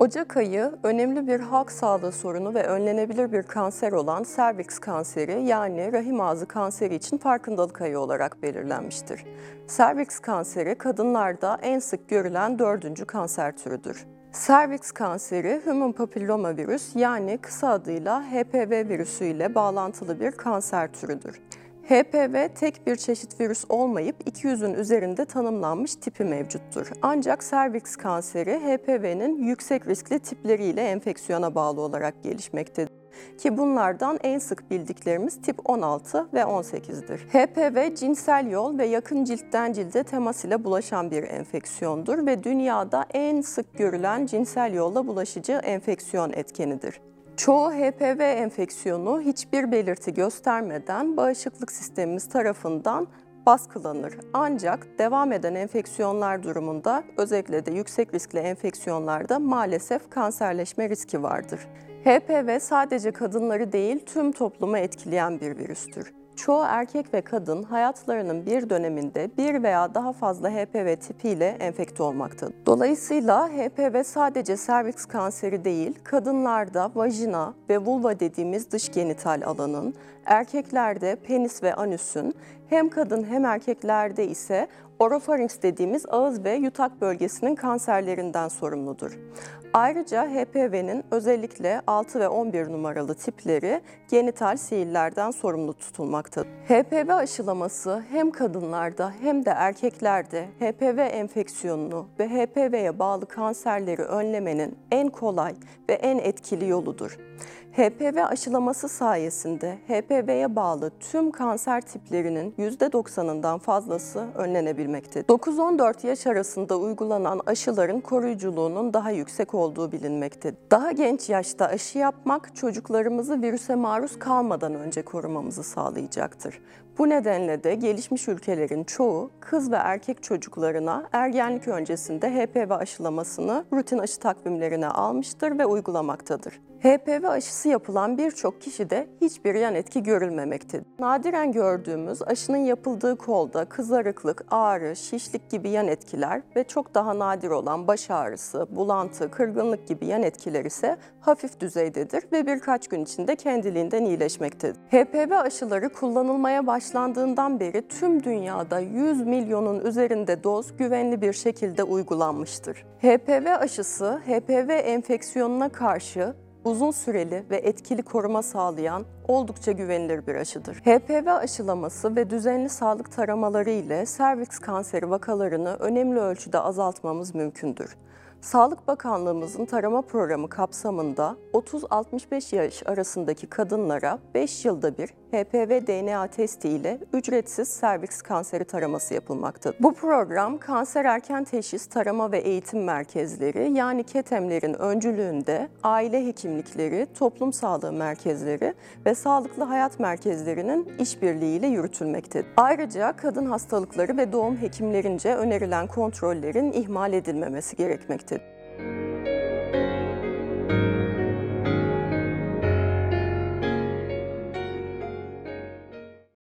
Ocak ayı önemli bir halk sağlığı sorunu ve önlenebilir bir kanser olan serviks kanseri yani rahim ağzı kanseri için farkındalık ayı olarak belirlenmiştir. Serviks kanseri kadınlarda en sık görülen dördüncü kanser türüdür. Serviks kanseri human papilloma virüs yani kısa adıyla HPV virüsü ile bağlantılı bir kanser türüdür. HPV tek bir çeşit virüs olmayıp 200'ün üzerinde tanımlanmış tipi mevcuttur. Ancak serviks kanseri HPV'nin yüksek riskli tipleriyle enfeksiyona bağlı olarak gelişmektedir ki bunlardan en sık bildiklerimiz tip 16 ve 18'dir. HPV cinsel yol ve yakın ciltten cilde temas ile bulaşan bir enfeksiyondur ve dünyada en sık görülen cinsel yolla bulaşıcı enfeksiyon etkenidir. Çoğu HPV enfeksiyonu hiçbir belirti göstermeden bağışıklık sistemimiz tarafından baskılanır. Ancak devam eden enfeksiyonlar durumunda özellikle de yüksek riskli enfeksiyonlarda maalesef kanserleşme riski vardır. HPV sadece kadınları değil tüm toplumu etkileyen bir virüstür. Çoğu erkek ve kadın hayatlarının bir döneminde bir veya daha fazla HPV tipiyle enfekte olmaktadır. Dolayısıyla HPV sadece serviks kanseri değil, kadınlarda vajina ve vulva dediğimiz dış genital alanın, erkeklerde penis ve anüsün, hem kadın hem erkeklerde ise orofarinks dediğimiz ağız ve yutak bölgesinin kanserlerinden sorumludur. Ayrıca HPV'nin özellikle 6 ve 11 numaralı tipleri genital sihirlerden sorumlu tutulmaktadır. HPV aşılaması hem kadınlarda hem de erkeklerde HPV enfeksiyonunu ve HPV'ye bağlı kanserleri önlemenin en kolay ve en etkili yoludur. HPV aşılaması sayesinde HPV'ye bağlı tüm kanser tiplerinin %90'ından fazlası önlenebilmektedir. 9-14 yaş arasında uygulanan aşıların koruyuculuğunun daha yüksek olduğu bilinmektedir. Daha genç yaşta aşı yapmak çocuklarımızı virüse maruz kalmadan önce korumamızı sağlayacaktır. Bu nedenle de gelişmiş ülkelerin çoğu kız ve erkek çocuklarına ergenlik öncesinde HPV aşılamasını rutin aşı takvimlerine almıştır ve uygulamaktadır. HPV aşısı yapılan birçok kişide hiçbir yan etki görülmemektedir. Nadiren gördüğümüz aşının yapıldığı kolda kızarıklık, ağrı, şişlik gibi yan etkiler ve çok daha nadir olan baş ağrısı, bulantı, kırgınlık gibi yan etkiler ise hafif düzeydedir ve birkaç gün içinde kendiliğinden iyileşmektedir. HPV aşıları kullanılmaya başlandığından beri tüm dünyada 100 milyonun üzerinde doz güvenli bir şekilde uygulanmıştır. HPV aşısı HPV enfeksiyonuna karşı uzun süreli ve etkili koruma sağlayan oldukça güvenilir bir aşıdır. HPV aşılaması ve düzenli sağlık taramaları ile serviks kanseri vakalarını önemli ölçüde azaltmamız mümkündür. Sağlık Bakanlığımızın tarama programı kapsamında 30-65 yaş arasındaki kadınlara 5 yılda bir HPV DNA testi ile ücretsiz serviks kanseri taraması yapılmaktadır. Bu program kanser erken teşhis tarama ve eğitim merkezleri yani KETEM'lerin öncülüğünde aile hekimlikleri, toplum sağlığı merkezleri ve sağlıklı hayat merkezlerinin işbirliğiyle yürütülmektedir. Ayrıca kadın hastalıkları ve doğum hekimlerince önerilen kontrollerin ihmal edilmemesi gerekmektedir.